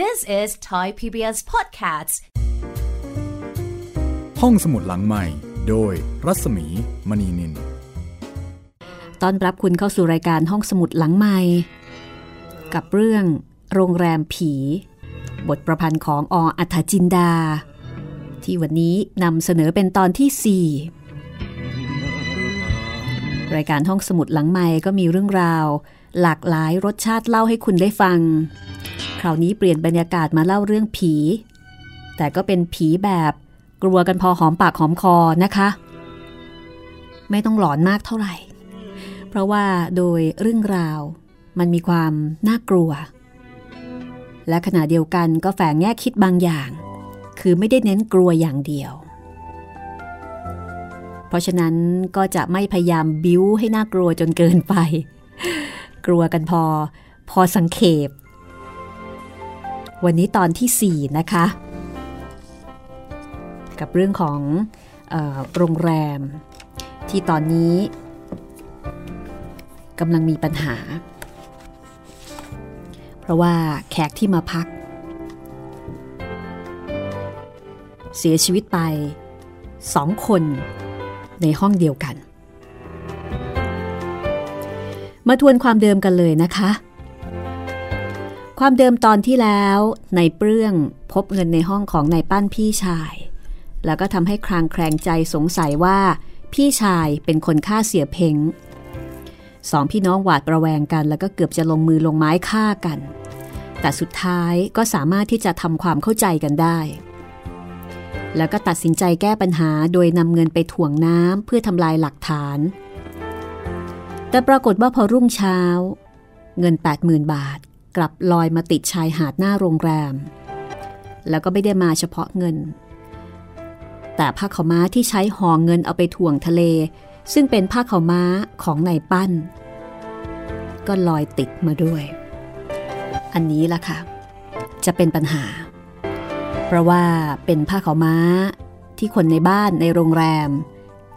This is Thai PBS Podcasts ห้องสมุดหลังใหม่ โดยรัศมีมณีนินต้อนรับคุณเข้าสู่รายการห้องสมุดหลังใหม่ กับเรื่องโรงแรมผี บทประพันธ์ของออัธจินดา ที่วันนี้นำเสนอเป็นตอนที่ 4 รายการห้องสมุดหลังใหม่ก็มีเรื่องราว หลากหลายรสชาติเล่าให้คุณได้ฟัง คราวนี้เปลี่ยนบรรยากาศมาเล่าเรื่องผี แต่ก็เป็นผีแบบกลัวกันพอหอมปากหอมคอนะคะ ไม่ต้องหลอนมากเท่าไหร่ เพราะว่าโดยเรื่องราวมันมีความน่ากลัว และขณะเดียวกันก็แฝงแง่คิดบางอย่าง คือไม่ได้เน้นกลัวอย่างเดียว เพราะฉะนั้นก็จะไม่พยายามบิ้วให้น่ากลัวจนเกินไป กลัวกันพอ พอสังเขป วันนี้ตอนที่ 4 นะคะ กับเรื่องของออโรงแรม ที่ตอนนี้กำลังมีปัญหา เพราะว่าแขกที่มาพัก เสียชีวิตไปสองคนในห้องเดียวกัน มาทวนความเดิมกันเลยนะคะ ความเดิมตอนที่แล้วในเปรื่องพบเงินในห้องของนายปั้นพี่ชาย แล้วก็ทำให้คลางแคลงใจสงสัยว่า พี่ชายเป็นคนฆ่าเสียเพ้งสองพี่น้องหวาดประแวงกันแล้วก็เกือบจะลงมือลงไม้ฆ่ากัน แต่สุดท้ายก็สามารถที่จะทำความเข้าใจกันได้ แล้วก็ตัดสินใจแก้ปัญหาโดยนำเงินไปถ่วงน้ำเพื่อทำลายหลักฐาน แต่ปรากฏว่าพอรุ่งเช้า เงิน 80,000 บาท กลับลอยมาติดชายหาดหน้าโรงแรม แล้วก็ไม่ได้มาเฉพาะเงิน แต่ผ้าขาวม้าที่ใช้ห่อเงินเอาไปถ่วงทะเล ซึ่งเป็นผ้าขาวม้าของนายปั้น ก็ลอยติดมาด้วย อันนี้ล่ะค่ะ จะเป็นปัญหา เพราะว่าเป็นผ้าขาวม้าที่คนในบ้านในโรงแรม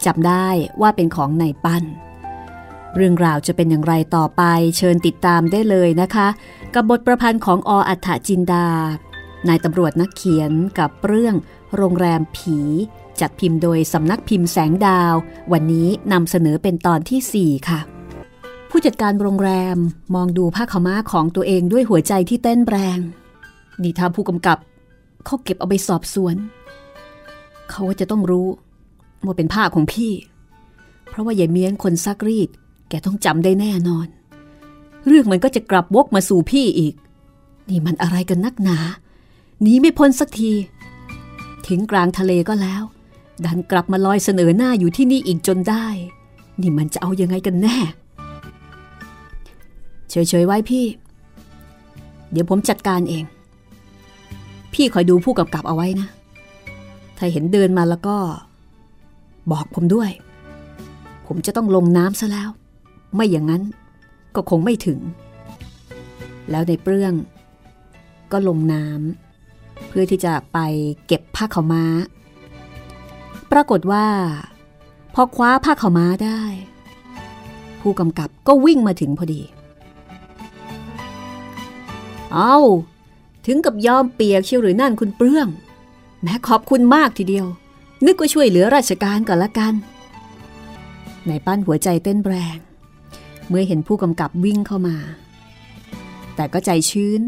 จำได้ว่าเป็นของนายปั้นเรื่องราวจะเป็นอย่างไรต่อไปเชิญติดตามได้เลยนะคะ กับบทประพันธ์ของออัฏฐจินดา นายตำรวจนักเขียนกับเรื่องโรงแรมผี จัดพิมพ์โดยสำนักพิมพ์แสงดาว วันนี้นำเสนอเป็นตอนที่ 4 ค่ะ ผู้จัดการโรงแรมมองดูผ้าขาม้าของตัวเองด้วยหัวใจที่เต้นแรงนี่าผู้กำกับเขาเก็บเอาไปสอบสวน เขาก็จะต้องรู้ว่าเป็นผ้าของพี่ เพราะว่าอย่เมียนคนซักรีด แกต้องจำได้แน่นอน เรื่องมันก็จะกลับวกมาสู่พี่อีก นี่มันอะไรกันนักหนา หนีไม่พ้นสักที ถึงกลางทะเลก็แล้ว ดันกลับมาลอยเสนอหน้าอยู่ที่นี่อีกจนได้ นี่มันจะเอายังไงกันแน่ เฉยๆไว้พี่ เดี๋ยวผมจัดการเอง พี่คอยดูผู้กำกับเอาไว้นะ ถ้าเห็นเดินมาแล้วก็ บอกผมด้วย ผมจะต้องลงน้ำซะแล้ว ไม่อย่างนั้น ก็คงไม่ถึง แล้วในเปรื่อง ก็ลงน้ำเพื่อที่จะไปเก็บผ้าขาวม้า ปรากฏว่า พอคว้าผ้าขาวม้าได้ ผู้กำกับก็วิ่งมาถึงพอดี เอาถึงกับยอมเปียกเชียวหรือนั่นคุณเปลื้อง แม้ขอบคุณมากทีเดียว นึกว่าช่วยเหลือราชการก่อนละกัน ในปั้นหัวใจเต้นแรง เมื่อเห็นผู้กำกับวิ่งเข้ามา แต่ก็ใจชื้น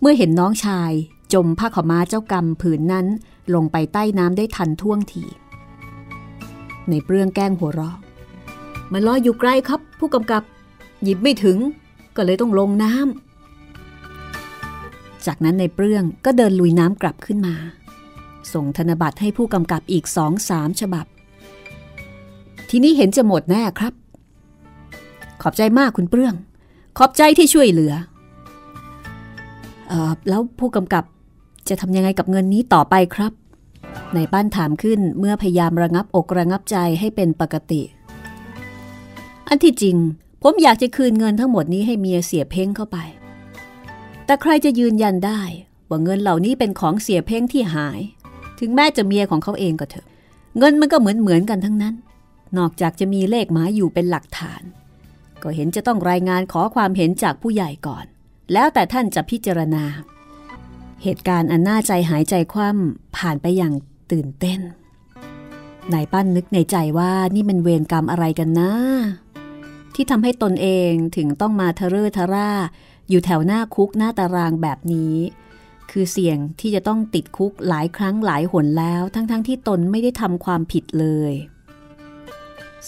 เมื่อเห็นน้องชายจมผ้าขาม้าเจ้ากรรมผืนนั้นลงไปใต้น้ำได้ทันท่วงที ในเปลืองแกล้งหัวเราะ มันลอยอยู่ไกลครับ ผู้กำกับ หยิบไม่ถึง ก็เลยต้องลงน้ำ จากนั้นในเปลืองก็เดินลุยน้ำกลับขึ้นมา ส่งธนบัตรให้ผู้กำกับอีกสองสามฉบับ ทีนี้เห็นจะหมดแน่ครับ ขอบใจมากคุณเปลือง ขอบใจที่ช่วยเหลือเออแล้วผู้กำกับจะทำยังไงกับเงินนี้ต่อไปครับ ในายป้านถามขึ้นเมื่อพยายามระงับอกระงับใจให้เป็นปกติ อันที่จริง ผมอยากจะคืนเงินทั้งหมดนี้ให้เมียเสียเพ้งเข้าไป แต่ใครจะยืนยันได้ว่าเงินเหล่านี้เป็นของเสียเพ้งที่หาย ถึงแม้จะเมียของเขาเองก็เถอะ เงินมันก็เหมือนเหมือนกันทั้งนั้น นอกจากจะมีเลขหมายอยู่เป็นหลักฐาน ก็เห็นจะต้องรายงานขอความเห็นจากผู้ใหญ่ก่อน แล้วแต่ท่านจะพิจารณา เหตุการณ์อันน่าใจหายใจคว่ำผ่านไปอย่างตื่นเต้นนายปั้นนึกในใจว่านี่มันเวรกรรมอะไรกันนะ ที่ทำให้ตนเองถึงต้องมาทะเรอทะร่า อยู่แถวหน้าคุกหน้าตารางแบบนี้ คือเสี่ยงที่จะต้องติดคุกหลายครั้งหลายหนแล้ว ทั้งๆทที่ตนไม่ได้ทำความผิดเลย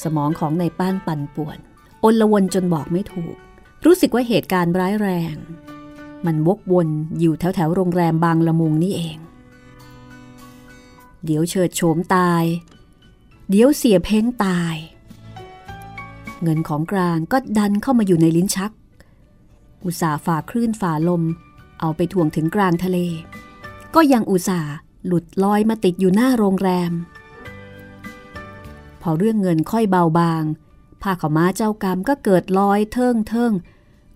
สมองของนายป้านปั่นป่วน อนละวนจนบอกไม่ถูก รู้สึกว่าเหตุการณ์ร้ายแรง มันวกวนอยู่แถวแถวโรงแรมบางละมุงนี่เอง เดี๋ยวเฉิดโฉมตาย เดี๋ยวเสียเพ้งตาย เงินของกลางก็ดันเข้ามาอยู่ในลิ้นชัก อุตสาฝ่าคลื่นฝ่าลม เอาไปถ่วงถึงกลางทะเล ก็ยังอุตสาหลุดลอยมาติดอยู่หน้าโรงแรม พอเรื่องเงินค่อยเบาบาง ผ้าขาม้าเจ้ากรรมก็เกิดลอยเทิงเทิง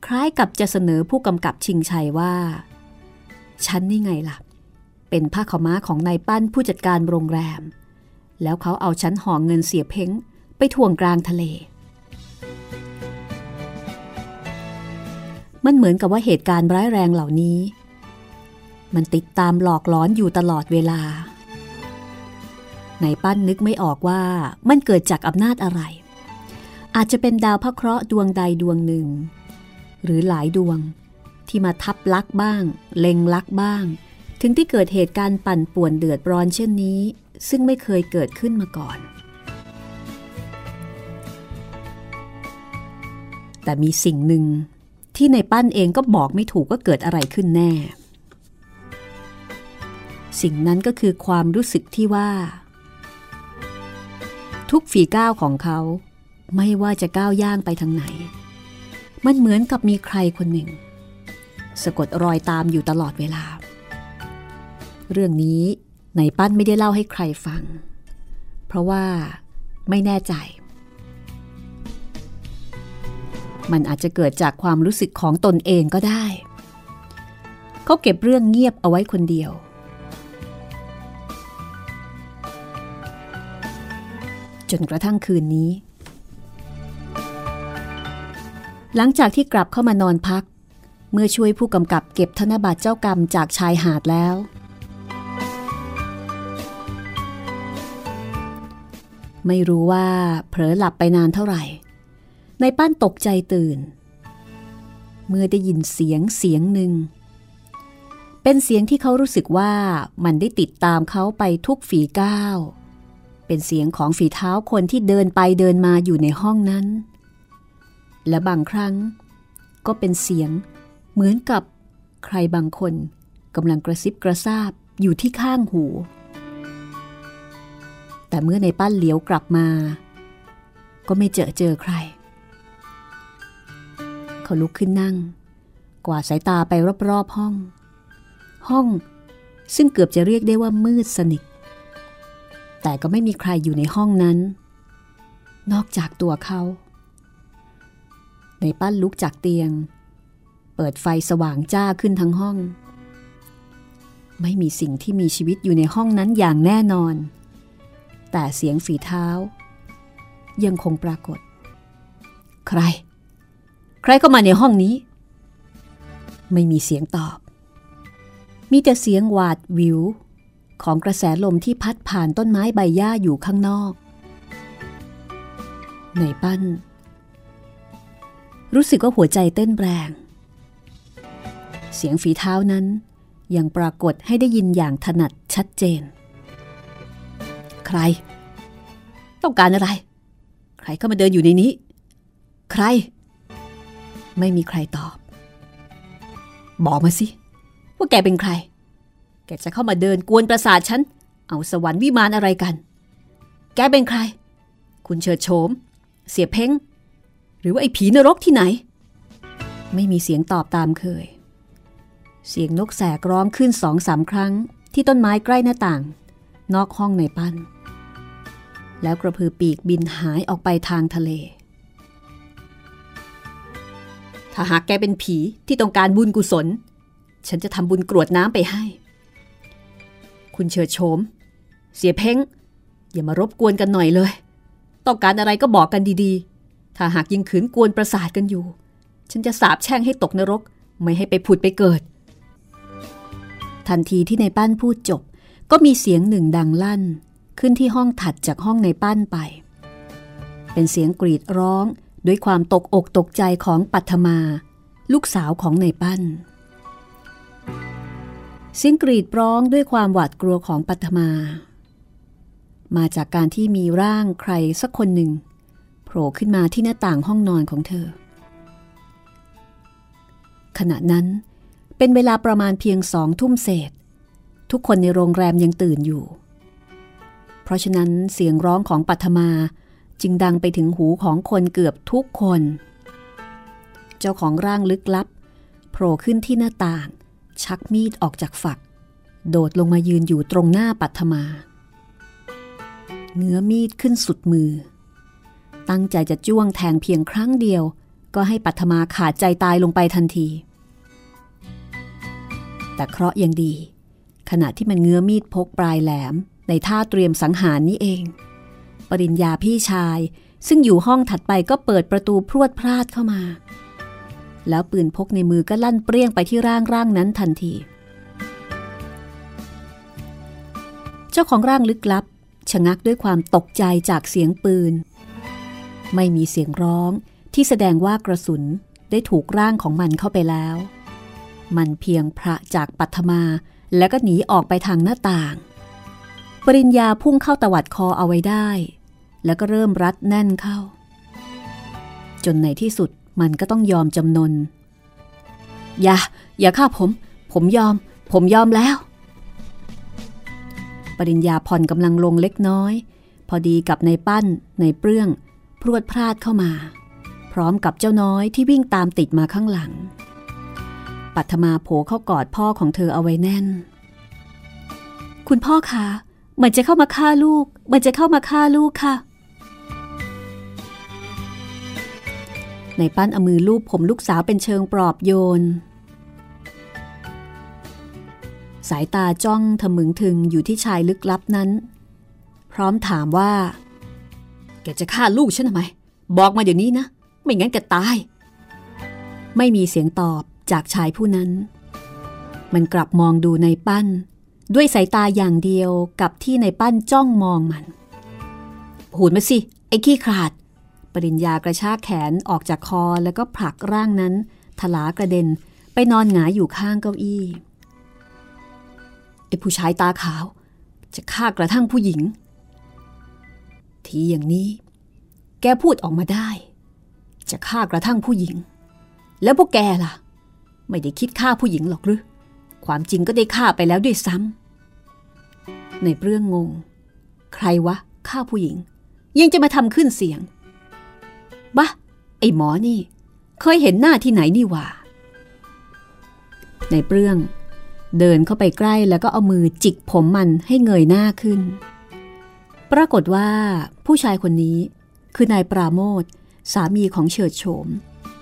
คล้ายกับจะเสนอผู้กำกับชิงชัยว่า ฉันนี่ไงล่ะ เป็นผ้าขาม้าของนายปั้นผู้จัดการโรงแรม แล้วเขาเอาฉันห่อเงินเสียเพ้งไปถ่วงกลางทะเล มันเหมือนกับว่าเหตุการณ์ร้ายแรงเหล่านี้ มันติดตามหลอกล้อนอยู่ตลอดเวลาในปั้นนึกไม่ออกว่ามันเกิดจากอำนาจอะไร อาจจะเป็นดาวพระเคราะห์ดวงใดดวงหนึ่ง หรือหลายดวงที่มาทับลักบ้าง เล็งลักบ้าง ถึงที่เกิดเหตุการณ์ปั่นป่วนเดือดร้อนเช่นนี้ ซึ่งไม่เคยเกิดขึ้นมาก่อน แต่มีสิ่งหนึ่งที่ในปั้นเองก็บอกไม่ถูกว่าเกิดอะไรขึ้นแน่ สิ่งนั้นก็คือความรู้สึกที่ว่า ทุกฝีก้าวของเขา ไม่ว่าจะก้าวย่างไปทางไหน มันเหมือนกับมีใครคนหนึ่ง สะกดรอยตามอยู่ตลอดเวลา เรื่องนี้ในปั้นไม่ได้เล่าให้ใครฟัง เพราะว่าไม่แน่ใจ มันอาจจะเกิดจากความรู้สึกของตนเองก็ได้ เขาเก็บเรื่องเงียบเอาไว้คนเดียว จนกระทั่งคืนนี้ หลังจากที่กลับเข้ามานอนพัก เมื่อช่วยผู้กำกับเก็บธนบัตรเจ้ากรรมจากชายหาดแล้ว ไม่รู้ว่าเผลอหลับไปนานเท่าไหร่ ในป้านตกใจตื่น เมื่อได้ยินเสียงเสียงหนึ่ง เป็นเสียงที่เขารู้สึกว่ามันได้ติดตามเขาไปทุกฝีก้าว เป็นเสียงของฝีเท้าคนที่เดินไปเดินมาอยู่ในห้องนั้น และบางครั้ง ก็เป็นเสียงเหมือนกับใครบางคนกำลังกระซิบกระซาบอยู่ที่ข้างหู แต่เมื่อในปั้นเหลียวกลับมา ก็ไม่เจอเจอใคร เขาลุกขึ้นนั่ง กวาดสายตาไปรอบๆห้อง ห้องซึ่งเกือบจะเรียกได้ว่ามืดสนิท แต่ก็ไม่มีใครอยู่ในห้องนั้น นอกจากตัวเขา ในปั้นลุกจากเตียง เปิดไฟสว่างจ้าขึ้นทั้งห้อง ไม่มีสิ่งที่มีชีวิตอยู่ในห้องนั้นอย่างแน่นอน แต่เสียงฝีเท้า ยังคงปรากฏ ใคร ใครเข้ามาในห้องนี้ ไม่มีเสียงตอบ มีแต่เสียงหวาดวิวของกระแสลมที่พัดผ่านต้นไม้ใบหญ้าอยู่ข้างนอก ในปั้น รู้สึกว่าหัวใจเต้นแรง เสียงฝีเท้านั้นยังปรากฏให้ได้ยินอย่างถนัดชัดเจน ใคร ต้องการอะไร ใครเข้ามาเดินอยู่ในนี้ ใคร ไม่มีใครตอบ บอกมาสิว่าแกเป็นใคร แกจะเข้ามาเดินกวนประสาทฉัน เอาสวรรค์วิมานอะไรกัน แกเป็นใคร คุณเฉิดโฉม เสียเพ้ง หรือว่าไอ้ผีนรกที่ไหน ไม่มีเสียงตอบตามเคย เสียงนกแสกร้องขึ้นสองสามครั้ง ที่ต้นไม้ใกล้หน้าต่าง นอกห้องในปั้น แล้วกระพือปีกบินหายออกไปทางทะเล ถ้าหากแกเป็นผีที่ต้องการบุญกุศล ฉันจะทำบุญกรวดน้ำไปให้ คุณเฉิดโฉมเสียเพ้ง อย่ามารบกวนกันหน่อยเลย ต้องการอะไรก็บอกกันดีๆ ถ้าหากยังขืนกวนประสาทกันอยู่ ฉันจะสาบแช่งให้ตกนรก ไม่ให้ไปผุดไปเกิด ทันทีที่ในปั้นพูดจบ ก็มีเสียงหนึ่งดังลั่น ขึ้นที่ห้องถัดจากห้องในปั้นไป เป็นเสียงกรีดร้องด้วยความตกอกตกใจของปัทมา ลูกสาวของในปั้น เสียงกรีดร้องด้วยความหวาดกลัวของปัทมา มาจากการที่มีร่างใครสักคนหนึ่ง ล่ขึ้นมาที่หน้าต่างห้องนอนของเธอ ขณะนั้นเป็นเวลาประมาณเพียงสองทุ่มเศษ ทุกคนในโรงแรมยังตื่นอยู่ เพราะฉะนั้นเสียงร้องของปัทมาจึงดังไปถึงหูของคนเกือบทุกคน เจ้าของร่างลึกลับโผล่ขึ้นที่หน้าต่าง ชักมีดออกจากฝัก โดดลงมายืนอยู่ตรงหน้าปัทมาเงื้อมีดขึ้นสุดมือ ตั้งใจจะจ้วงแทงเพียงครั้งเดียว ก็ให้ปัทมาขาดใจตายลงไปทันที แต่เคราะห์ยังดี ขณะที่มันเงื้อมีดพกปลายแหลม ในท่าเตรียมสังหารนี้เอง ปริญญาพี่ชายซึ่งอยู่ห้องถัดไปก็เปิดประตูพรวดพลาดเข้ามา แล้วปืนพกในมือก็ลั่นเปรี้ยงไปที่ร่างร่างนั้นทันที เจ้าของร่างลึกลับชะงักด้วยความตกใจจากเสียงปืน ไม่มีเสียงร้องที่แสดงว่ากระสุนได้ถูกร่างของมันเข้าไปแล้ว มันเพียงพระจากปัทมาแล้วก็หนีออกไปทางหน้าต่าง ปริญญาพุ่งเข้าตวัดคอเอาไว้ได้ แล้วก็เริ่มรัดแน่นเข้า จนในที่สุดมันก็ต้องยอมจำนน อย่า อย่าฆ่าผม ผมยอม ผมยอมแล้ว ปริญญาผ่อนกำลังลงเล็กน้อย พอดีกับในปั้นในเปลื้อง พรวดพลาดเข้ามา พร้อมกับเจ้าน้อยที่วิ่งตามติดมาข้างหลัง ปัทมาโผเข้ากอดพ่อของเธอเอาไว้แน่น คุณพ่อคะมันจะเข้ามาฆ่าลูก มันจะเข้ามาฆ่าลูกค่ะในปั้นเอามือลูบผมลูกสาวเป็นเชิงปลอบโยน สายตาจ้องทะมึงถึงอยู่ที่ชายลึกลับนั้น พร้อมถามว่า แกจะฆ่าลูกฉันทำไม บอกมาเดี๋ยวนี้นะ ไม่งั้นแกตาย ไม่มีเสียงตอบจากชายผู้นั้น มันกลับมองดูในปั้น ด้วยสายตาอย่างเดียวกับที่ในปั้นจ้องมองมัน หูดมาสิ ไอ้ขี้ขาด ปริญญากระชากแขนออกจากคอแล้วก็ผลักร่างนั้นทลากระเด็นไปนอนหงายอยู่ข้างเก้าอี้ไอ้ผู้ชายตาขาว จะฆ่ากระทั่งผู้หญิง ทีอย่างนี้ แกพูดออกมาได้ จะฆ่ากระทั่งผู้หญิง แล้วพวกแกล่ะ ไม่ได้คิดฆ่าผู้หญิงหรอกหรือความจริงก็ได้ฆ่าไปแล้วด้วยซ้ำในเรื่องงง ใครวะฆ่าผู้หญิง ยังจะมาทำขึ้นเสียงบะไอหมอนี่ เคยเห็นหน้าที่ไหนนี่ว่า ในเรื่อง เดินเข้าไปใกล้แล้วก็เอามือจิกผมมันให้เงยหน้าขึ้น ปรากฏว่าผู้ชายคนนี้คือนายปราโมทสามีของเฉิดโฉม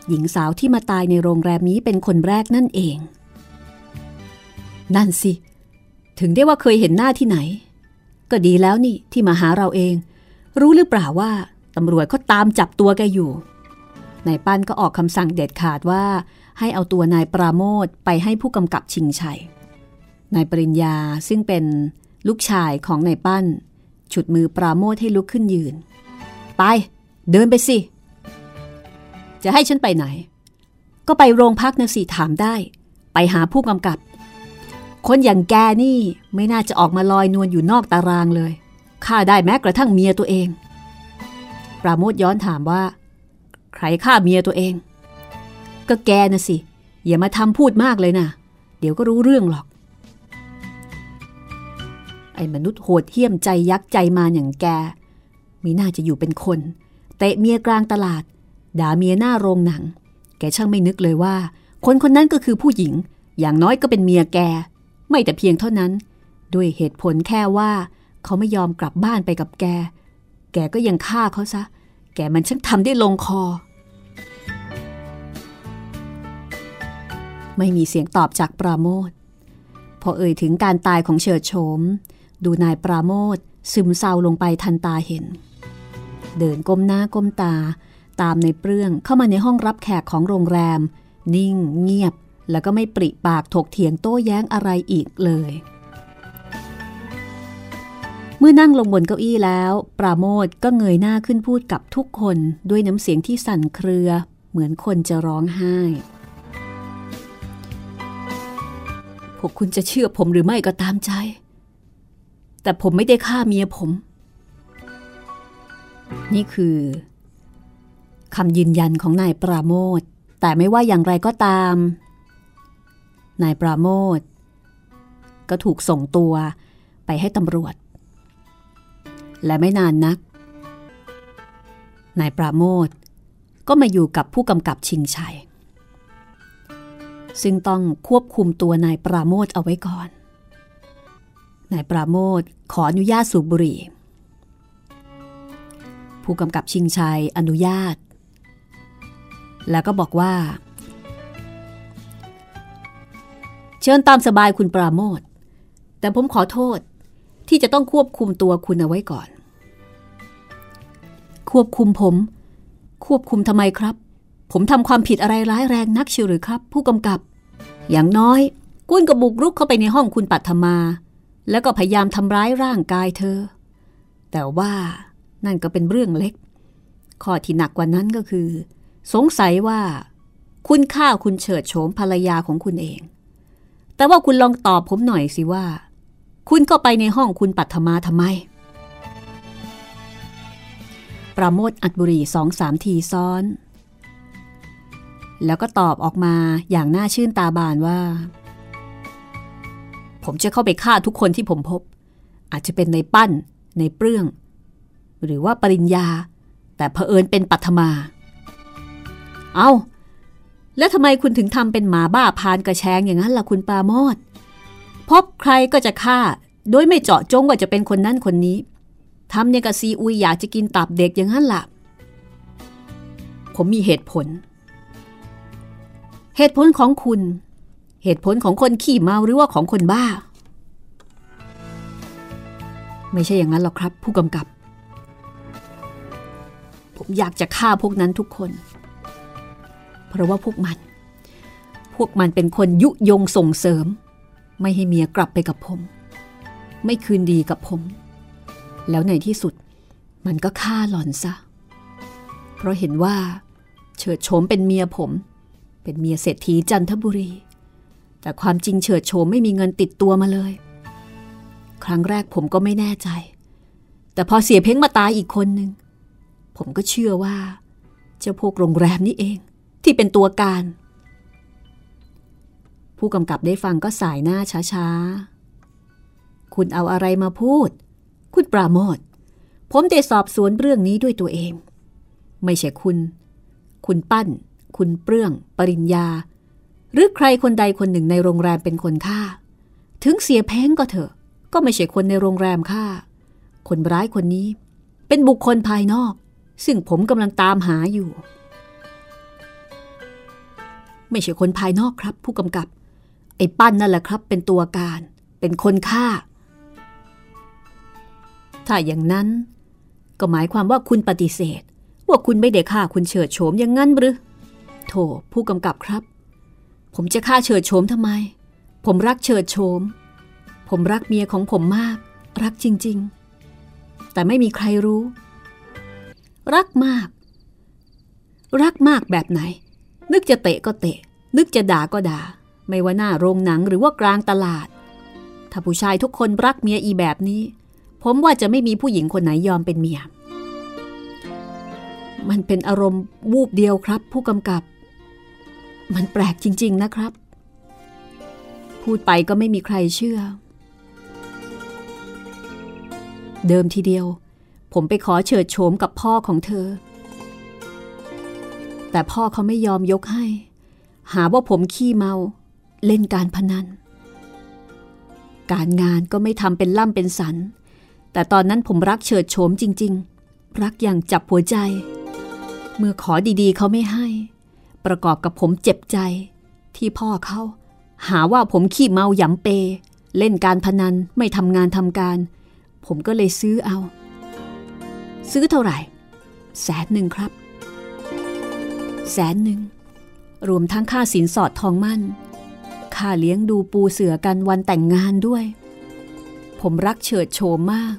หญิงสาวที่มาตายในโรงแรมนี้เป็นคนแรกนั่นเอง นั่นสิ ถึงได้ว่าเคยเห็นหน้าที่ไหน ก็ดีแล้วนี่ที่มาหาเราเอง รู้หรือเปล่าว่าตำรวจเขาตามจับตัวแกอยู่นายปั้นก็ออกคำสั่งเด็ดขาดว่า ให้เอาตัวนายปราโมทไปให้ผู้กำกับชิงชัยนายปริญญาซึ่งเป็นลูกชายของนายปั้น ฉุดมือปราโมทให้ลุกขึ้นยืน ไป เดินไปสิ จะให้ฉันไปไหน ก็ไปโรงพักนะสิถามได้ ไปหาผู้กำกับ คนอย่างแกนี่ไม่น่าจะออกมาลอยนวลอยู่นอกตารางเลยฆ่าได้แม้กระทั่งเมียตัวเอง ปราโมทย้อนถามว่า ใครฆ่าเมียตัวเอง ก็แกนะสิ อย่ามาทำพูดมากเลยนะเดี๋ยวก็รู้เรื่องหรอก อ้มนุษย์โหดเหี้ยมใจยักษ์ใจมาอย่างแก มีน่าจะอยู่เป็นคน เตะเมียกลางตลาด ด่าเมียหน้าโรงหนัง แกช่างไม่นึกเลยว่า คนคนนั้นก็คือผู้หญิง อย่างน้อยก็เป็นเมียแก ไม่แต่เพียงเท่านั้น ด้วยเหตุผลแค่ว่า เขาไม่ยอมกลับบ้านไปกับแก แกก็ยังฆ่าเขาซะ แกมันช่างทำได้ลงคอ ไม่มีเสียงตอบจากปราโมทพอเอ่ยถึงการตายของเฉิดโฉม ดูนายปราโมทซึมเศร้าลงไปทันตาเห็น เดินก้มหน้าก้มตา ตามในเปรื่องเข้ามาในห้องรับแขกของโรงแรม นิ่ง เงียบ แล้วก็ไม่ปริปากถกเถียงโต้แย้งอะไรอีกเลย เมื่อนั่งลงบนเก้าอี้แล้ว ปราโมทก็เงยหน้าขึ้นพูดกับทุกคนด้วยน้ำเสียงที่สั่นเครือ เหมือนคนจะร้องไห้พวกคุณจะเชื่อผมหรือไม่ก็ตามใจ แต่ผมไม่ได้ฆ่าเมียผม นี่คือคำยืนยันของนายปราโมทแต่ไม่ว่าอย่างไรก็ตาม นายปราโมทก็ถูกส่งตัวไปให้ตำรวจ และไม่นานนัก นายปราโมทก็มาอยู่กับผู้กำกับชิงชัย ซึ่งต้องควบคุมตัวนายปราโมทเอาไว้ก่อน นายปราโมทขออนุญาตสูบบุหรี่ ผู้กำกับชิงชัยอนุญาต แล้วก็บอกว่า เชิญตามสบายคุณปราโมทแต่ผมขอโทษที่จะต้องควบคุมตัวคุณเอาไว้ก่อน ควบคุมผม ควบคุมทำไมครับ ผมทำความผิดอะไรร้ายแรงนักเชียวหรือครับ ผู้กำกับ อย่างน้อยกุ้นก็บุกรุกเข้าไปในห้องคุณปัทมา แล้วก็พยายามทำร้ายร่างกายเธอ แต่ว่านั่นก็เป็นเรื่องเล็ก ข้อที่หนักกว่านั้นก็คือ สงสัยว่า คุณฆ่าคุณเฉิดโฉมภรรยาของคุณเอง แต่ว่าคุณลองตอบผมหน่อยสิว่า คุณก็ไปในห้องคุณปัทมาทำไม ประโมทอัดบุรีสองสามทีซ้อน แล้วก็ตอบออกมาอย่างน่าชื่นตาบานว่า ผมจะเข้าไปฆ่าทุกคนที่ผมพบ อาจจะเป็นในปั้น ในเปลื้อง หรือว่าปริญญา แต่เผอิญเป็นปัทมา เอา้า แล้วทำไมคุณถึงทำเป็นหมาบ้าพานกระแชงอย่างนั้นล่ะคุณปาโมดพบใครก็จะฆ่า โดยไม่เจาะจงว่าจะเป็นคนนั้นคนนี้ทำเนี่ยกับซีอุยอยากจะกินตับเด็กอย่างนั้นล่ะ ผมมีเหตุผล เหตุผลของคุณ เหตุผลของคนขี้เมาหรือว่าของคนบ้า ไม่ใช่อย่างนั้นหรอกครับ ผู้กำกับ ผมอยากจะฆ่าพวกนั้นทุกคน เพราะว่าพวกมัน พวกมันเป็นคนยุยงส่งเสริม ไม่ให้เมียกลับไปกับผม ไม่คืนดีกับผม แล้วในที่สุด มันก็ฆ่าหล่อนซะ เพราะเห็นว่า เฉิดโฉมเป็นเมียผม เป็นเมียเศรษฐีจันทบุรี แต่ความจริงเฉิดโฉมไม่มีเงินติดตัวมาเลย ครั้งแรกผมก็ไม่แน่ใจ แต่พอเสียเพ้งมาตายอีกคนหนึ่งผมก็เชื่อว่า เจ้าพวกโรงแรมนี่เอง ที่เป็นตัวการ ผู้กำกับได้ฟังก็สายหน้าช้าๆ คุณเอาอะไรมาพูด คุณปราโมทผมได้สอบสวนเรื่องนี้ด้วยตัวเอง ไม่ใช่คุณ คุณปั้น คุณเปลื้อง ปริญญา หรือใครคนใดคนหนึ่งในโรงแรมเป็นคนฆ่า ถึงเสียแพ้งก็เถอะ ก็ไม่ใช่คนในโรงแรมฆ่า คนร้ายคนนี้ เป็นบุคคลภายนอก ซึ่งผมกำลังตามหาอยู่ ไม่ใช่คนภายนอกครับ ผู้กำกับ ไอ้ปั้นนั่นแหละครับ เป็นตัวการ เป็นคนฆ่า ถ้าอย่างนั้น ก็หมายความว่าคุณปฏิเสธ ว่าคุณไม่ได้ฆ่าคุณเฉิดโฉมอย่างนั้นหรือโถผู้กำกับครับ ผมจะฆ่าเฉิดโฉมทำไม ผมรักเฉิดโฉม ผมรักเมียของผมมาก รักจริง ๆ แต่ไม่มีใครรู้ รักมาก รักมากแบบไหน นึกจะเตะก็เตะ นึกจะด่าก็ด่า ไม่ว่าหน้าโรงหนังหรือว่ากลางตลาด ถ้าผู้ชายทุกคนรักเมียอีแบบนี้ ผมว่าจะไม่มีผู้หญิงคนไหนยอมเป็นเมีย มันเป็นอารมณ์วูบเดียวครับ ผู้กำกับ มันแปลกจริง ๆนะครับ พูดไปก็ไม่มีใครเชื่อ เดิมทีเดียว ผมไปขอเฉิดโฉมกับพ่อของเธอ แต่พ่อเขาไม่ยอมยกให้ หาว่าผมขี้เมาเล่นการพนัน การงานก็ไม่ทำเป็นล่ำเป็นสัน แต่ตอนนั้นผมรักเฉิดโฉมจริง ๆ รักอย่างจับหัวใจ เมื่อขอดีๆ เขาไม่ให้ ประกอบกับผมเจ็บใจ ที่พ่อเขาหาว่าผมขี้เมาหยำเป เล่นการพนันไม่ทำงานทำการ ผมก็เลยซื้อเอา ซื้อเท่าไหร่ แสนหนึ่งครับ แสนหนึ่ง รวมทั้งค่าสินสอดทองมั่น ค่าเลี้ยงดูปูเสือกันวันแต่งงานด้วย ผมรักเฉิดโฉมมาก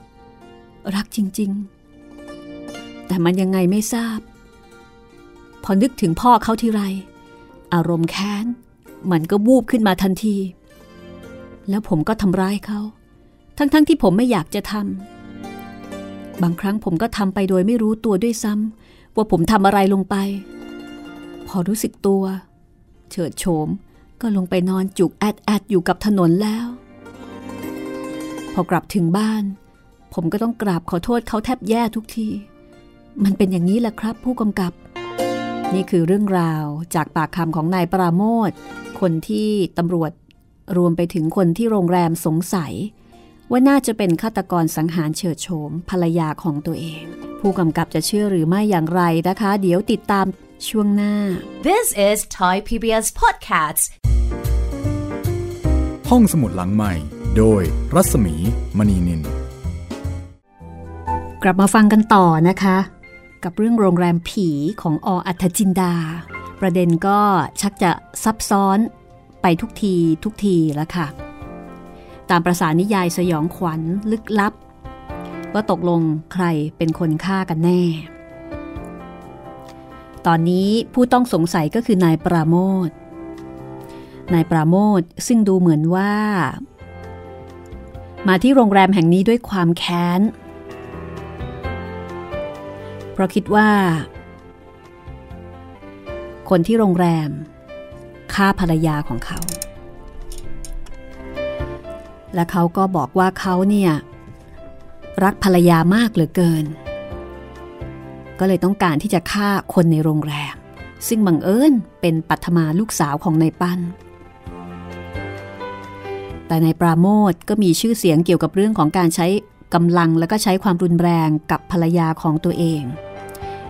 รักจริง ๆ แต่มันยังไงไม่ทราบ พอนึกถึงพ่อเขาทีไร อารมณ์แค้น มันก็บูบขึ้นมาทันที แล้วผมก็ทำร้ายเขา ทั้งๆทที่ผมไม่อยากจะทำบางครั้งผมก็ทำไปโดยไม่รู้ตัวด้วยซ้ำว่าผมทำอะไรลงไป พอรู้สึกตัว เฉิดโฉมก็ลงไปนอนจุกแอดแอดอยู่กับถนนแล้ว พอกลับถึงบ้าน ผมก็ต้องกราบขอโทษเขาแทบแย่ทุกที มันเป็นอย่างนี้แหละครับ ผู้กำกับ นี่คือเรื่องราวจากปากคำของนายปราโมทคนที่ตำรวจรวมไปถึงคนที่โรงแรมสงสัย ว่าน่าจะเป็นฆาตกรสังหารเฉิดโฉมภรรยาของตัวเอง ผู้กำกับจะเชื่อหรือไม่อย่างไรนะคะ เดี๋ยวติดตามช่วงหน้า This is Thai PBS Podcasts. ห้องสมุดหลังใหม่ โดยรัศมีมณีนิน กลับมาฟังกันต่อนะคะ กับเรื่องโรงแรมผีของออัธจินดา ประเด็นก็ชักจะซับซ้อนไปทุกทีทุกทีแล้วค่ะ ตามประสานิยายสยองขวัญลึกลับ ว่าตกลงใครเป็นคนฆ่ากันแน่ ตอนนี้ผู้ต้องสงสัยก็คือนายปราโมทนายปราโมทซึ่งดูเหมือนว่า มาที่โรงแรมแห่งนี้ด้วยความแค้น เพราะคิดว่า คนที่โรงแรมฆ่าภรรยาของเขา และเขาก็บอกว่าเขาเนี่ย รักภรรยามากเหลือเกิน ก็เลยต้องการที่จะฆ่าคนในโรงแรม ซึ่งบังเอิญเป็นปัทมาลูกสาวของนายปั้น แต่นายปราโมทก็มีชื่อเสียงเกี่ยวกับเรื่องของการใช้ กำลังแล้วก็ใช้ความรุนแรงกับภรรยาของตัวเอง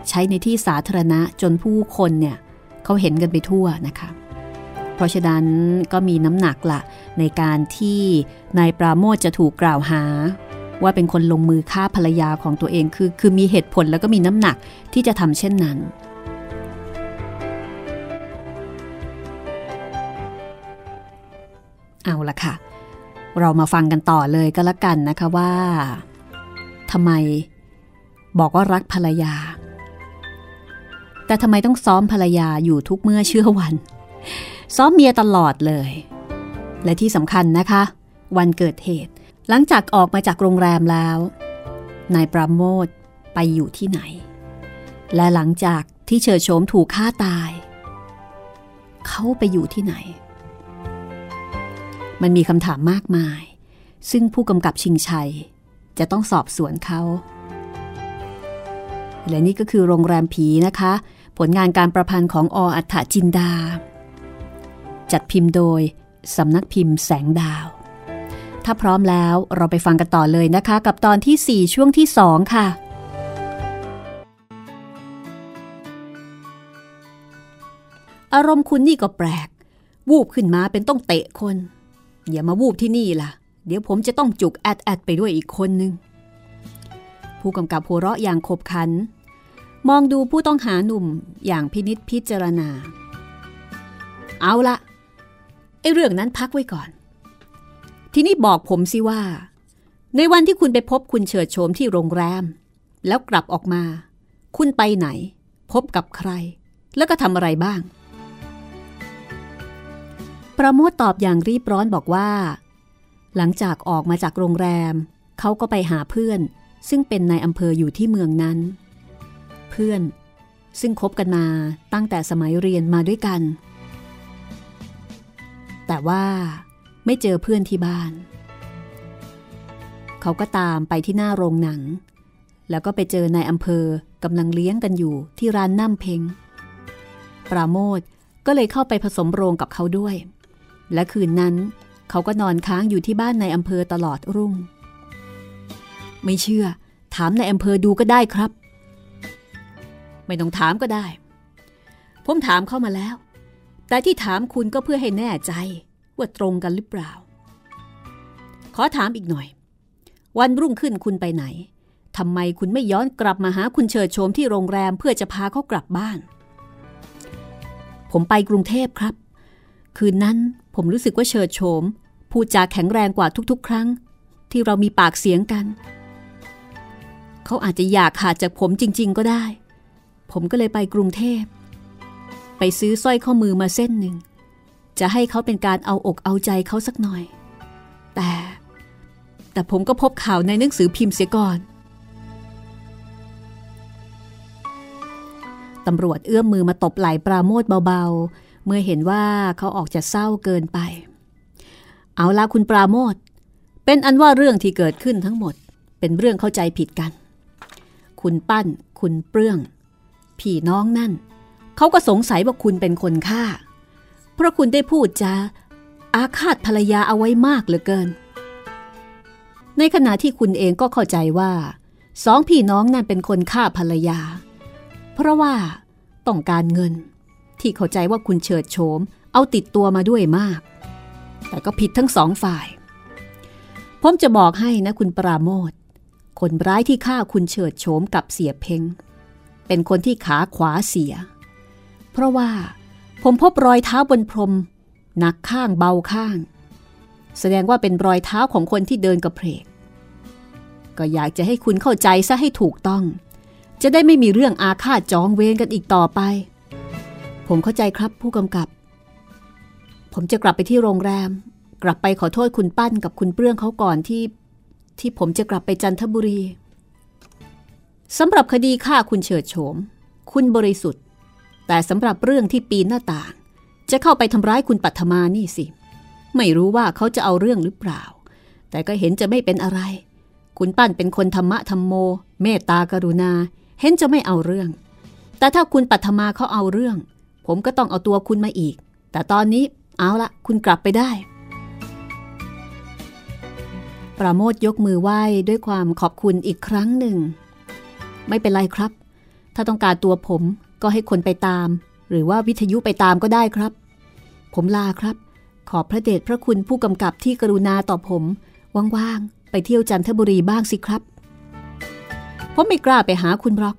ใช้ในที่สาธารณะจนผู้คนเนี่ยเขาเห็นกันไปทั่วนะคะเพราะฉะนั้นก็มีน้ำหนักละในการที่นายปราโมทจะถูกกล่าวหา ว่าเป็นคนลงมือฆ่าภรรยาของตัวเองคือ คือมีเหตุผลแล้วก็มีน้ำหนักที่จะทำเช่นนั้น เอาละค่ะ เรามาฟังกันต่อเลยก็แล้วกันนะคะว่าทำไมบอกว่ารักภรรยา แต่ทำไมต้องซ้อมภรรยาอยู่ทุกเมื่อเชื่อวัน ซ้อมเมียตลอดเลย และที่สำคัญนะคะ วันเกิดเหตุ หลังจากออกมาจากโรงแรมแล้วนายประโมทไปอยู่ที่ไหน และหลังจากที่เฉิดโฉมถูกฆ่าตาย เขาไปอยู่ที่ไหน มันมีคำถามมากมาย ซึ่งผู้กำกับชิงชัย จะต้องสอบสวนเขาและนี่ก็คือโรงแรมผีนะคะ ผลงานการประพันธ์ของออัฏฐจินดา จัดพิมพ์โดยสำนักพิมพ์แสงดาว ถ้าพร้อมแล้วเราไปฟังกันต่อเลยนะคะ กับตอนที่ 4 ช่วงที่ 2 ค่ะ อารมณ์คุณนี่ก็แปลก วูบขึ้นมาเป็นต้องเตะคน อย่ามาวูบที่นี่ล่ะ เดี๋ยวผมจะต้องจุกแอดแอดไปด้วยอีกคนนึง ผู้กำกับหัวเราะอย่างขบขัน มองดูผู้ต้องหาหนุ่มอย่างพินิษพิจารณา เอาละไอ้เรื่องนั้นพักไว้ก่อน ทีนี้บอกผมสิว่า ในวันที่คุณไปพบคุณเฉิดโฉมที่โรงแรม แล้วกลับออกมา คุณไปไหน พบกับใคร แล้วก็ทำอะไรบ้าง ประโมทตอบอย่างรีบร้อนบอกว่า หลังจากออกมาจากโรงแรม เขาก็ไปหาเพื่อน ซึ่งเป็นนายอำเภออยู่ที่เมืองนั้น เพื่อนซึ่งคบกันมาตั้งแต่สมัยเรียนมาด้วยกัน แต่ว่าไม่เจอเพื่อนที่บ้าน เขาก็ตามไปที่หน้าโรงหนัง แล้วก็ไปเจอนายอำเภอกำลังเลี้ยงกันอยู่ที่ร้านน้ำเพงปราโมทก็เลยเข้าไปผสมโรงกับเขาด้วย และคืนนั้นเขาก็นอนค้างอยู่ที่บ้านในอำเภอตลอดรุ่ง ไม่เชื่อ ถามในอำเภอดูก็ได้ครับ ไม่ต้องถามก็ได้ ผมถามเข้ามาแล้ว แต่ที่ถามคุณก็เพื่อให้แน่ใจ ว่าตรงกันหรือเปล่า ขอถามอีกหน่อย วันรุ่งขึ้นคุณไปไหนทำไมคุณไม่ย้อนกลับมาหาคุณเฉิดโฉมที่โรงแรมเพื่อจะพาเขากลับบ้าน ผมไปกรุงเทพครับ คืนนั้นผมรู้สึกว่าเฉิดโฉมพูดจาแข็งแรงกว่าทุกๆ ครั้ง ที่เรามีปากเสียงกัน เขาอาจจะอยากขาดจากผมจริง ๆ ก็ได้ ผมก็เลยไปกรุงเทพ ไปซื้อสร้อยข้อมือมาเส้นหนึ่ง จะให้เขาเป็นการเอาอกเอาใจเขาสักหน่อย แต่ แต่ผมก็พบข่าวในหนังสือพิมพ์เสียก่อนตำรวจเอื้อมมือมาตบไหล่ปราโมทเบา เมื่อเห็นว่าเขาออกจะเศร้าเกินไป เอาละคุณปราโมทเป็นอันว่าเรื่องที่เกิดขึ้นทั้งหมด เป็นเรื่องเข้าใจผิดกัน คุณปั้น คุณเปลื้อง พี่น้องนั่น เขาก็สงสัยว่าคุณเป็นคนฆ่า เพราะคุณได้พูดจาอาฆาตภรรยาเอาไว้มากเหลือเกิน ในขณะที่คุณเองก็เข้าใจว่าสองพี่น้องนั่นเป็นคนฆ่าภรรยา เพราะว่าต้องการเงิน ที่เข้าใจว่าคุณเฉิดโฉม เอาติดตัวมาด้วยมาก แต่ก็ผิดทั้งสองฝ่าย ผมจะบอกให้นะคุณปราโมทคนร้ายที่ฆ่าคุณเฉิดโฉมกับเสียเพงเป็นคนที่ขาขวาเสีย เพราะว่าผมพบรอยเท้าบนพรม หนักข้างเบาข้าง แสดงว่าเป็นรอยเท้าของคนที่เดินกระเพก ก็อยากจะให้คุณเข้าใจซะให้ถูกต้อง จะได้ไม่มีเรื่องอาฆาตจองเวรกันอีกต่อไป ผมเข้าใจครับผู้กำกับ ผมจะกลับไปที่โรงแรม กลับไปขอโทษคุณปั้นกับคุณเปลื้องเขาก่อนที่ ที่ผมจะกลับไปจันทบุรีสำหรับคดีฆ่าคุณเฉิดโฉม คุณบริสุทธิ์ แต่สำหรับเรื่องที่ปีนหน้าต่าง จะเข้าไปทำร้ายคุณปัทมานี่สิ ไม่รู้ว่าเขาจะเอาเรื่องหรือเปล่า แต่ก็เห็นจะไม่เป็นอะไร คุณปั้นเป็นคนธรรมะธรรมโม เมตตากรุณา เห็นจะไม่เอาเรื่อง แต่ถ้าคุณปัทมาเขาเอาเรื่อง ผมก็ต้องเอาตัวคุณมาอีก แต่ตอนนี้เอาละคุณกลับไปได้ ปราโมทยกมือไหว้ด้วยความขอบคุณอีกครั้งหนึ่ง ไม่เป็นไรครับ ถ้าต้องการตัวผมก็ให้คนไปตาม หรือว่าวิทยุไปตามก็ได้ครับ ผมลาครับ ขอบพระเดชพระคุณผู้กำกับที่กรุณาต่อผมว่างๆไปเที่ยวจันทบุรีบ้างสิครับผมไม่กล้าไปหาคุณบล็อก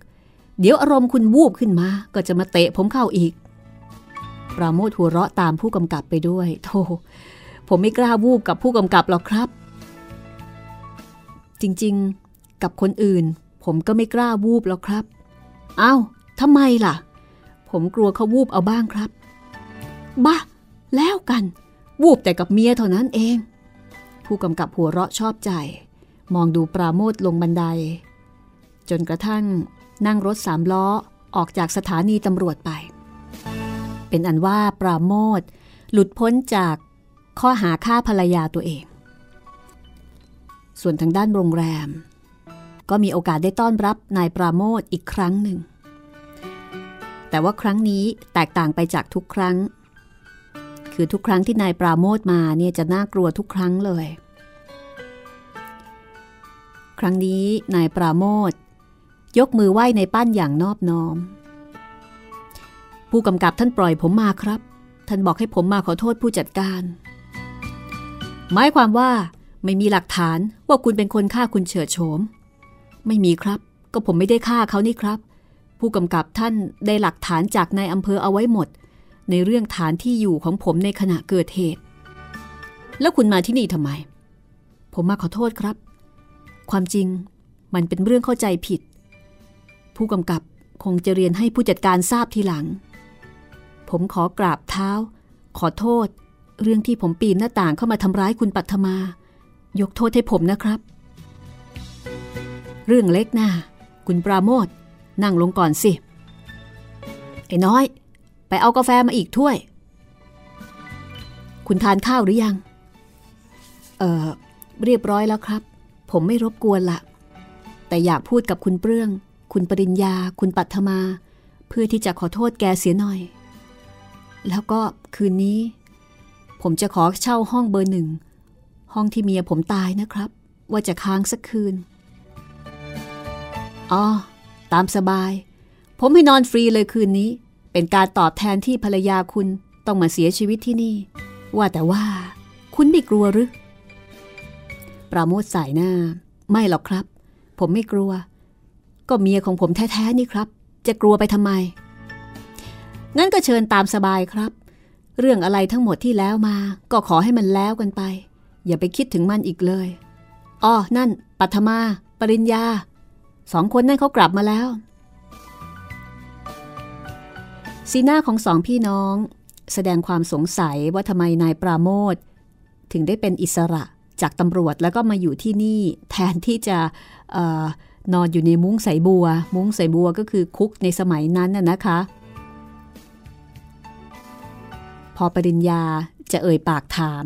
เดี๋ยวอารมณ์คุณวูบขึ้นมา ก็จะมาเตะผมเข้าอีก ปราโมทหัวเราะตามผู้กำกับไปด้วยโธ่ผมไม่กล้าวูบกับผู้กำกับหรอกครับ จริงๆ กับคนอื่น ผมก็ไม่กล้าวูบหรอกครับอ้าวทำไมล่ะ ผมกลัวเขาวูบเอาบ้างครับ บ้า แล้วกัน วูบแต่กับเมียเท่านั้นเอง ผู้กำกับหัวเราะชอบใจ มองดูปราโมทลงบันได จนกระทั่งนั่งรถสามล้อออกจากสถานีตำรวจไป เป็นอันว่าปราโมทหลุดพ้นจากข้อหาฆ่าภรรยาตัวเอง ส่วนทางด้านโรงแรม ก็มีโอกาสได้ต้อนรับนายปราโมทอีกครั้งหนึ่ง แต่ว่าครั้งนี้แตกต่างไปจากทุกครั้ง คือทุกครั้งที่นายปราโมทมาเนี่ยจะน่ากลัวทุกครั้งเลย ครั้งนี้นายปราโมทยกมือไหว้ในปั้นอย่างนอบน้อม ผู้กำกับท่านปล่อยผมมาครับ ท่านบอกให้ผมมาขอโทษผู้จัดการ หมายความว่าไม่มีหลักฐานว่าคุณเป็นคนฆ่าคุณเฉิดโฉม ไม่มีครับ ก็ผมไม่ได้ฆ่าเขานี่ครับ ผู้กำกับท่านได้หลักฐานจากนายอำเภอเอาไว้หมด ในเรื่องฐานที่อยู่ของผมในขณะเกิดเหตุ แล้วคุณมาที่นี่ทำไม ผมมาขอโทษครับ ความจริงมันเป็นเรื่องเข้าใจผิด ผู้กำกับคงจะเรียนให้ผู้จัดการทราบทีหลัง ผมขอกราบเท้า ขอโทษ เรื่องที่ผมปีนหน้าต่างเข้ามาทำร้ายคุณปัทมา ยกโทษให้ผมนะครับ เรื่องเล็กนะคุณปราโมทนั่งลงก่อนสิ ไอ้น้อย ไปเอากาแฟมาอีกถ้วย คุณทานข้าวหรือยัง เออเรียบร้อยแล้วครับ ผมไม่รบกวนละ แต่อยากพูดกับคุณเปลื้อง คุณปริญญา คุณปัทมา เพื่อที่จะขอโทษแกเสียหน่อย แล้วก็คืนนี้ ผมจะขอเช่าห้องเบอร์หนึ่ง ห้องที่เมียผมตายนะครับ ว่าจะค้างสักคืน อ๋อ ตามสบาย ผมให้นอนฟรีเลยคืนนี้ เป็นการตอบแทนที่ภรรยาคุณต้องมาเสียชีวิตที่นี่ ว่าแต่ว่า คุณไม่กลัวหรือ ปราโมทสายหน้า ไม่หรอกครับ ผมไม่กลัว ก็เมียของผมแท้ ๆ นี่ครับ จะกลัวไปทำไม งั้นก็เชิญตามสบายครับ เรื่องอะไรทั้งหมดที่แล้วมา ก็ขอให้มันแล้วกันไป อย่าไปคิดถึงมันอีกเลยอ๋อนั่น ปัทมา ปริญญา สองคนนั่นเขากลับมาแล้ว สีหน้าของสองพี่น้อง แสดงความสงสัยว่าทำไมนายปราโมทถึงได้เป็นอิสระจากตำรวจแล้วก็มาอยู่ที่นี่แทนที่จะอนอนอยู่ในมุ้งใสบัว มุ้งใสบัวก็คือคุกในสมัยนั้นน่ะนะคะ พอปริญญาจะเอ่ยปากถาม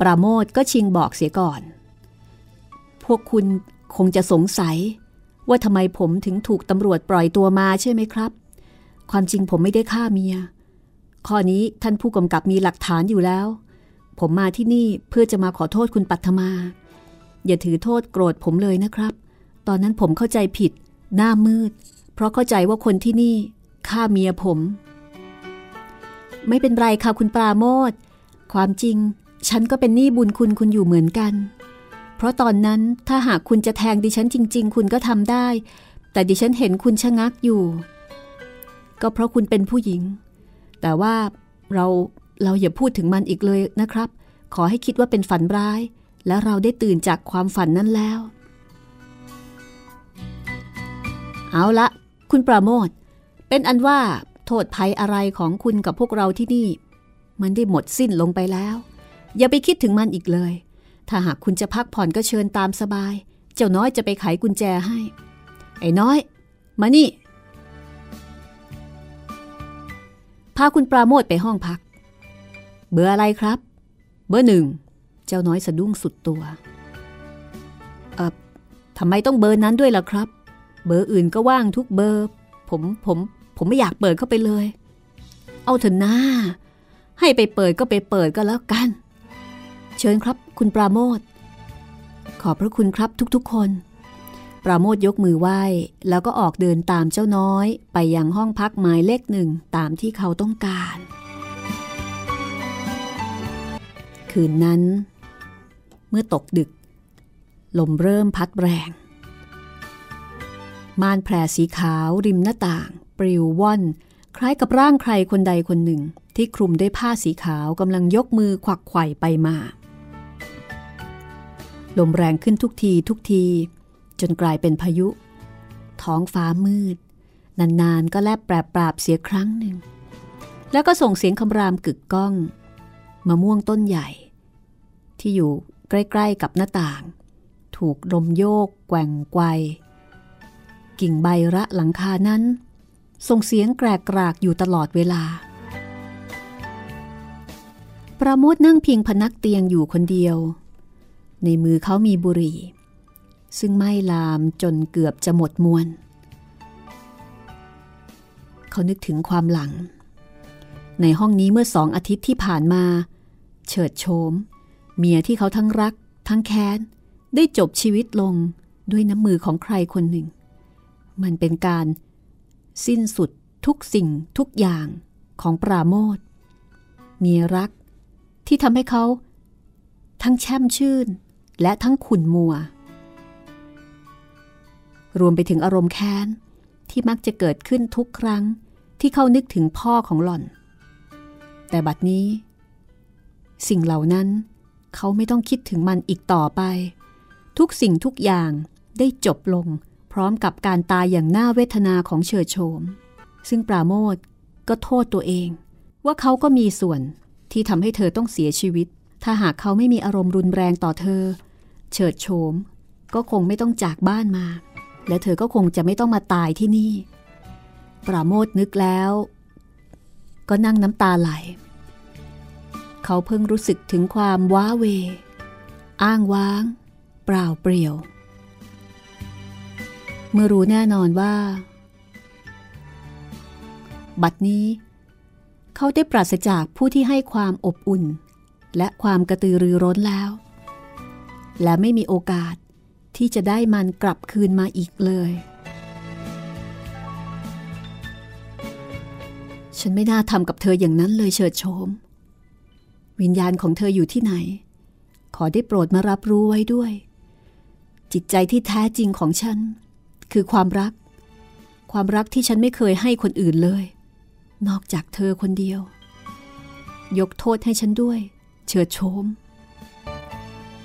ปราโมทก็ชิงบอกเสียก่อน พวกคุณคงจะสงสัย ว่าทำไมผมถึงถูกตำรวจปล่อยตัวมาใช่ไหมครับ ความจริงผมไม่ได้ฆ่าเมีย ข้อนี้ท่านผู้กำกับมีหลักฐานอยู่แล้ว ผมมาที่นี่เพื่อจะมาขอโทษคุณปัทมา อย่าถือโทษโกรธผมเลยนะครับ ตอนนั้นผมเข้าใจผิด หน้ามืด เพราะเข้าใจว่าคนที่นี่ฆ่าเมียผม ไม่เป็นไรค่ะคุณปราโมทความจริง ฉันก็เป็นหนี้บุญคุณคุณอยู่เหมือนกัน เพราะตอนนั้นถ้าหากคุณจะแทงดิฉันจริง ๆ คุณก็ทำได้ แต่ดิฉันเห็นคุณชะงักอยู่ ก็เพราะคุณเป็นผู้หญิง แต่ว่าเราเราอย่าพูดถึงมันอีกเลยนะครับ ขอให้คิดว่าเป็นฝันร้าย และเราได้ตื่นจากความฝันนั้นแล้ว เอาละคุณปราโมทเป็นอันว่า โทษภัยอะไรของคุณกับพวกเราที่นี่ มันได้หมดสิ้นลงไปแล้ว อย่าไปคิดถึงมันอีกเลย ถ้าหากคุณจะพักผ่อนก็เชิญตามสบาย เจ้าน้อยจะไปไขกุญแจให้ ไอ้น้อย มานี่ พาคุณปราโมทไปห้องพัก เบอร์อะไรครับ เบอร์หนึ่ง เจ้าน้อยสะดุ้งสุดตัวเอ่อทำไมต้องเบอร์นั้นด้วยล่ะครับ เบอร์อื่นก็ว่างทุกเบอร์ ผมผม ผมไม่อยากเปิดเข้าไปเลย เอาเถอะหน้า ให้ไปเปิดก็ไปเปิดก็แล้วกัน เชิญครับคุณปราโมทขอบพระคุณครับทุกๆคน ปราโมทยกมือไหว้ แล้วก็ออกเดินตามเจ้าน้อย ไปยังห้องพักหมายเลขหนึ่งตามที่เขาต้องการ คืนนั้น เมื่อตกดึก ลมเริ่มพัดแรง ม่านแพรสีขาวริมหน้าต่าง ปลิวว่อน คล้ายกับร่างใครคนใดคนหนึ่ง ที่คลุมด้วยผ้าสีขาวกำลังยกมือควักไขว่ไปมา ลมแรงขึ้นทุกทีทุกที จนกลายเป็นพายุ ท้องฟ้ามืด นานๆก็แลบแปรปราบเสียครั้งหนึ่ง แล้วก็ส่งเสียงคำรามกึกก้องมะม่วงต้นใหญ่ ที่อยู่ใกล้ๆกับหน้าต่าง ถูกลมโยกแกว่งไกวกิ่งใบระหลังคานั้น ส่งเสียงแกรกกรากอยู่ตลอดเวลา ประโมทนั่งพิงพนักเตียงอยู่คนเดียว ในมือเขามีบุหรี่ ซึ่งไม่ลามจนเกือบจะหมดมวน เขานึกถึงความหลัง ในห้องนี้เมื่อสองอาทิตย์ที่ผ่านมา เฉิดโฉมเมียที่เขาทั้งรัก ทั้งแค้น ได้จบชีวิตลงด้วยน้ำมือของใครคนหนึ่ง มันเป็นการ สิ้นสุดทุกสิ่งทุกอย่างของปราโมทมีรักที่ทำให้เขา ทั้งแช่มชื่นและทั้งขุ่นมัว รวมไปถึงอารมณ์แค้น ที่มักจะเกิดขึ้นทุกครั้งที่เขานึกถึงพ่อของหล่อน แต่บัดนี้ สิ่งเหล่านั้นเขาไม่ต้องคิดถึงมันอีกต่อไป ทุกสิ่งทุกอย่างได้จบลง พร้อมกับการตายอย่างน่าเวทนาของเฉิดโฉม ซึ่งปราโมทก็โทษตัวเอง ว่าเขาก็มีส่วนที่ทำให้เธอต้องเสียชีวิต ถ้าหากเขาไม่มีอารมณ์รุนแรงต่อเธอ เฉิดโฉม ก็คงไม่ต้องจากบ้านมา และเธอก็คงจะไม่ต้องมาตายที่นี่ ปราโมทนึกแล้ว ก็นั่งน้ำตาไหล เขาเพิ่งรู้สึกถึงความว้าเว อ้างว้าง เปล่าเปลี่ยว เมื่อรู้แน่นอนว่า บัดนี้ เขาได้ปราศจากผู้ที่ให้ความอบอุ่น และความกระตือรือร้นแล้ว และไม่มีโอกาสที่จะได้มันกลับคืนมาอีกเลย ฉันไม่น่าทำกับเธออย่างนั้นเลยเฉิดโฉม วิญญาณของเธออยู่ที่ไหน ขอได้โปรดมารับรู้ไว้ด้วย จิตใจที่แท้จริงของฉัน คือความรัก ความรักที่ฉันไม่เคยให้คนอื่นเลย นอกจากเธอคนเดียว ยกโทษให้ฉันด้วย เชิดโชม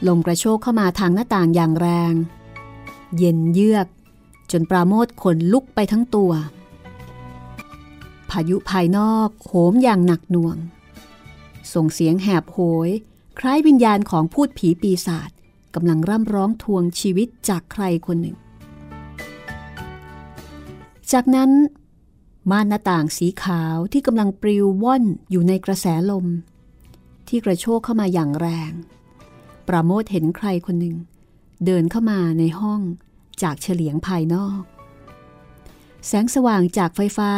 ลมกระโชกเข้ามาทางหน้าต่างอย่างแรง เย็นเยือก จนปราโมทขนลุกไปทั้งตัว พายุภายนอกโหมอย่างหนักหน่วง ส่งเสียงแหบโหย คล้ายวิญญาณของพูดผีปีศาจกำลังร่ำร้องทวงชีวิตจากใครคนหนึ่ง จากนั้นม่านหน้าต่างสีขาวที่กำลังปลิวว่อนอยู่ในกระแสลม ที่กระโชกเข้ามาอย่างแรง ปราโมทเห็นใครคนหนึ่ง เดินเข้ามาในห้องจากเฉลียงภายนอก แสงสว่างจากไฟฟ้า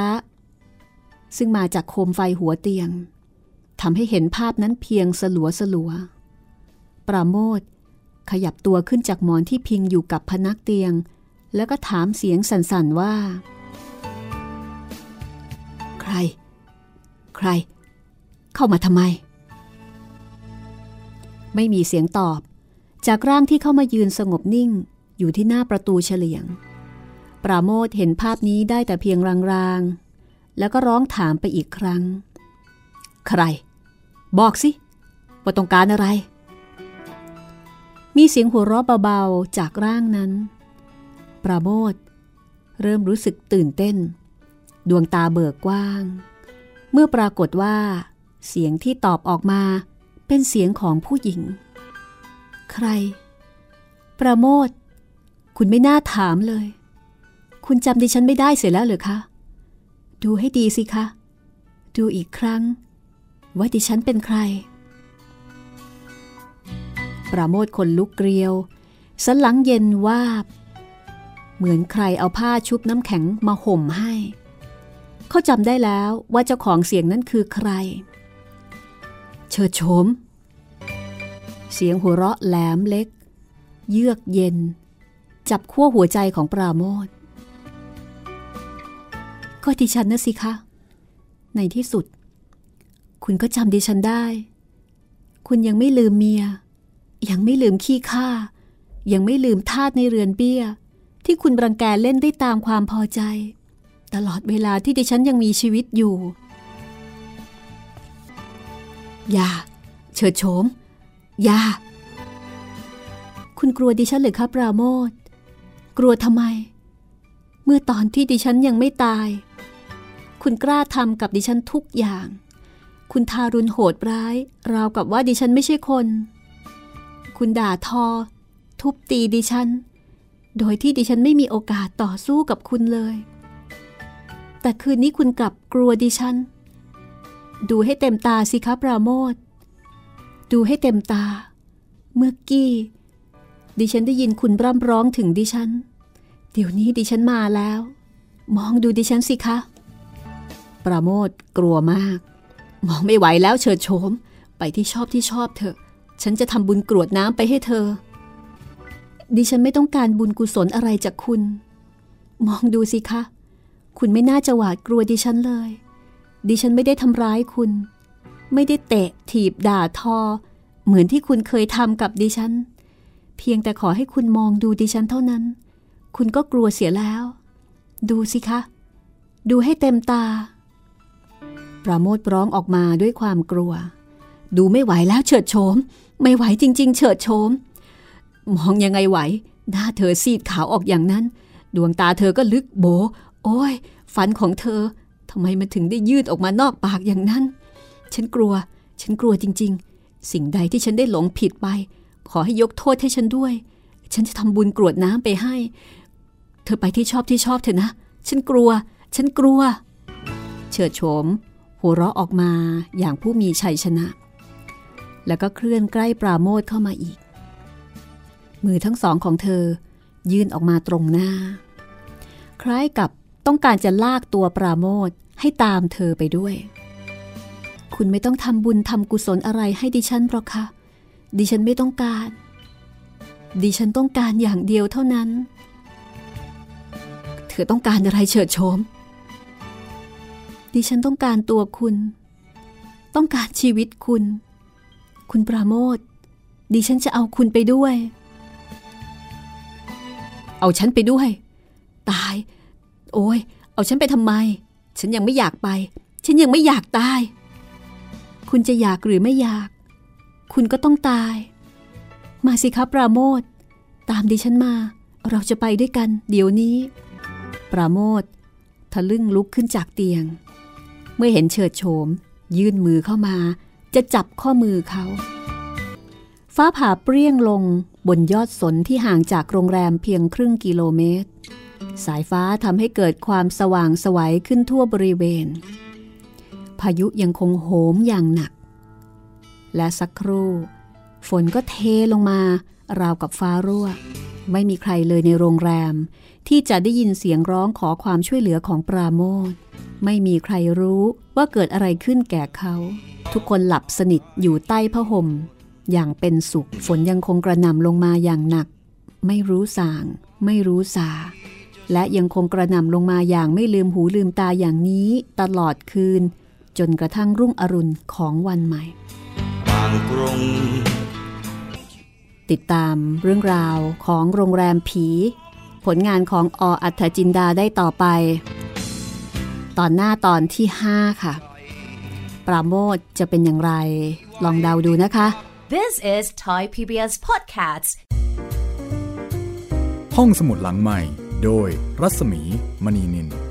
ซึ่งมาจากโคมไฟหัวเตียงทำให้เห็นภาพนั้นเพียงสลัวสลัว ปราโมทขยับตัวขึ้นจากหมอนที่พิงอยู่กับพนักเตียง แล้วก็ถามเสียงสั่นๆว่า ใคร ใคร เข้ามาทำไม ไม่มีเสียงตอบ จากร่างที่เข้ามายืนสงบนิ่งอยู่ที่หน้าประตูเฉลียง ปราโมทเห็นภาพนี้ได้แต่เพียงรางๆ แล้วก็ร้องถามไปอีกครั้ง ใคร บอกสิ ว่าต้องการอะไร มีเสียงหัวเราะเบาๆจากร่างนั้น ปราโมทเริ่มรู้สึกตื่นเต้น ดวงตาเบิกกว้าง เมื่อปรากฏว่า เสียงที่ตอบออกมาเป็นเสียงของผู้หญิง ใคร ประโมท คุณไม่น่าถามเลย คุณจำดิฉันไม่ได้เสียแล้วหรือคะ ดูให้ดีสิคะ ดูอีกครั้ง ว่าดิฉันเป็นใคร ประโมทคนลุกเกลียว สันหลังเย็นวาบ เหมือนใครเอาผ้าชุบน้ำแข็งมาห่มให้ เขาจำได้แล้วว่าเจ้าของเสียงนั้นคือใคร เชิดโฉมเสียงหัวเราะแหลมเล็ก เยือกเย็น จับขั้วหัวใจของปราโมทก็ดิฉันนะสิคะ ในที่สุด คุณก็จำดิฉันได้ คุณยังไม่ลืมเมีย ยังไม่ลืมขี้ข้ายังไม่ลืมทาสในเรือนเบี้ย ที่คุณรังแกเล่นได้ตามความพอใจ ตลอดเวลาที่ดิฉันยังมีชีวิตอยู่ อย่า เฉิดโฉม อย่า คุณกลัวดิฉันหรือครับปราโมทกลัวทำไม เมื่อตอนที่ดิฉันยังไม่ตาย คุณกล้าทำกับดิฉันทุกอย่าง คุณทารุณโหดร้าย ราวกับว่าดิฉันไม่ใช่คน คุณด่าทอ ทุบตีดิฉัน โดยที่ดิฉันไม่มีโอกาสต่อสู้กับคุณเลย แต่คืนนี้คุณกลับกลัวดิฉัน ดูให้เต็มตาสิครับปราโมทดูให้เต็มตา เมื่อกี้ ดิฉันได้ยินคุณร่ำร้องถึงดิฉัน เดี๋ยวนี้ดิฉันมาแล้ว มองดูดิฉันสิคะ ปราโมทกลัวมาก มองไม่ไหวแล้วเฉิดโฉม ไปที่ชอบที่ชอบเถอะ ฉันจะทำบุญกรวดน้ำไปให้เธอ ดิฉันไม่ต้องการบุญกุศลอะไรจากคุณ มองดูสิคะ คุณไม่น่าจะหวาดกลัวดิฉันเลย ดิฉันไม่ได้ทำร้ายคุณ ไม่ได้เตะถีบด่าทอ เหมือนที่คุณเคยทำกับดิฉัน เพียงแต่ขอให้คุณมองดูดิฉันเท่านั้น คุณก็กลัวเสียแล้ว ดูสิคะ ดูให้เต็มตา ปราโมทร้องออกมาด้วยความกลัว ดูไม่ไหวแล้วเฉิดโฉม ไม่ไหวจริง ๆ เฉิดโฉม มองยังไงไหว หน้าเธอซีดขาวออกอย่างนั้น ดวงตาเธอก็ลึกโบ โอ้ยฟันของเธอทำไมมันถึงได้ยืดออกมานอกปากอย่างนั้น ฉันกลัว ฉันกลัวจริง ๆ สิ่งใดที่ฉันได้หลงผิดไป ขอให้ยกโทษให้ฉันด้วย ฉันจะทำบุญกรวดน้ำไปให้ เธอไปที่ชอบที่ชอบเถอะนะ ฉันกลัว ฉันกลัว เฉิดโฉมหัวเราะออกมาอย่างผู้มีชัยชนะ แล้วก็เคลื่อนใกล้ปราโมทเข้ามาอีก มือทั้งสองของเธอ ยื่นออกมาตรงหน้า คล้ายกับ ต้องการจะลากตัวปราโมทให้ตามเธอไปด้วย คุณไม่ต้องทำบุญทำกุศลอะไรให้ดิฉันหรอกคะดิฉันไม่ต้องการ ดิฉันต้องการอย่างเดียวเท่านั้น เธอต้องการอะไรเฉิดโฉม ดิฉันต้องการตัวคุณ ต้องการชีวิตคุณ คุณปราโมทดิฉันจะเอาคุณไปด้วย เอาฉันไปด้วย ตาย โอ้ย เอาฉันไปทำไม ฉันยังไม่อยากไป ฉันยังไม่อยากตาย คุณจะอยากหรือไม่อยาก คุณก็ต้องตาย มาสิครับปราโมทตามดิฉันมา เราจะไปด้วยกัน เดี๋ยวนี้ ปราโมททะลึ่งลุกขึ้นจากเตียง เมื่อเห็นเฉิดโฉม ยื่นมือเข้ามา จะจับข้อมือเขาฟ้าผ่าเปรี้ยงลงบนยอดสนที่ห่างจากโรงแรมเพียงครึ่งกิโลเมตร สายฟ้าทำให้เกิดความสว่างสวัยขึ้นทั่วบริเวณ พายุยังคงโหมอย่างหนัก และสักครู่ ฝนก็เทลงมาราวกับฟ้ารั่ว ไม่มีใครเลยในโรงแรม ที่จะได้ยินเสียงร้องขอความช่วยเหลือของปราโมทไม่มีใครรู้ว่าเกิดอะไรขึ้นแก่เขา ทุกคนหลับสนิทอยู่ใต้ผ้าห่ม อย่างเป็นสุขฝนยังคงกระหน่ำลงมาอย่างหนัก ไม่รู้สาง ไม่รู้สา และยังคงกระหน่ำลงมาอย่างไม่ลืมหูลืมตาอย่างนี้ตลอดคืน จนกระทั่งรุ่งอรุณของวันใหม่ บางกรุงติดตามเรื่องราวของโรงแรมผี ผลงานของออัธจินดาได้ต่อไป ตอนหน้าตอนที่ 5 ค่ะ ปราโมทจะเป็นอย่างไร ลองเดาดูนะคะ This is Thai PBS Podcasts. ห้องสมุดหลังใหม่ โดยรัศมีมณีนิน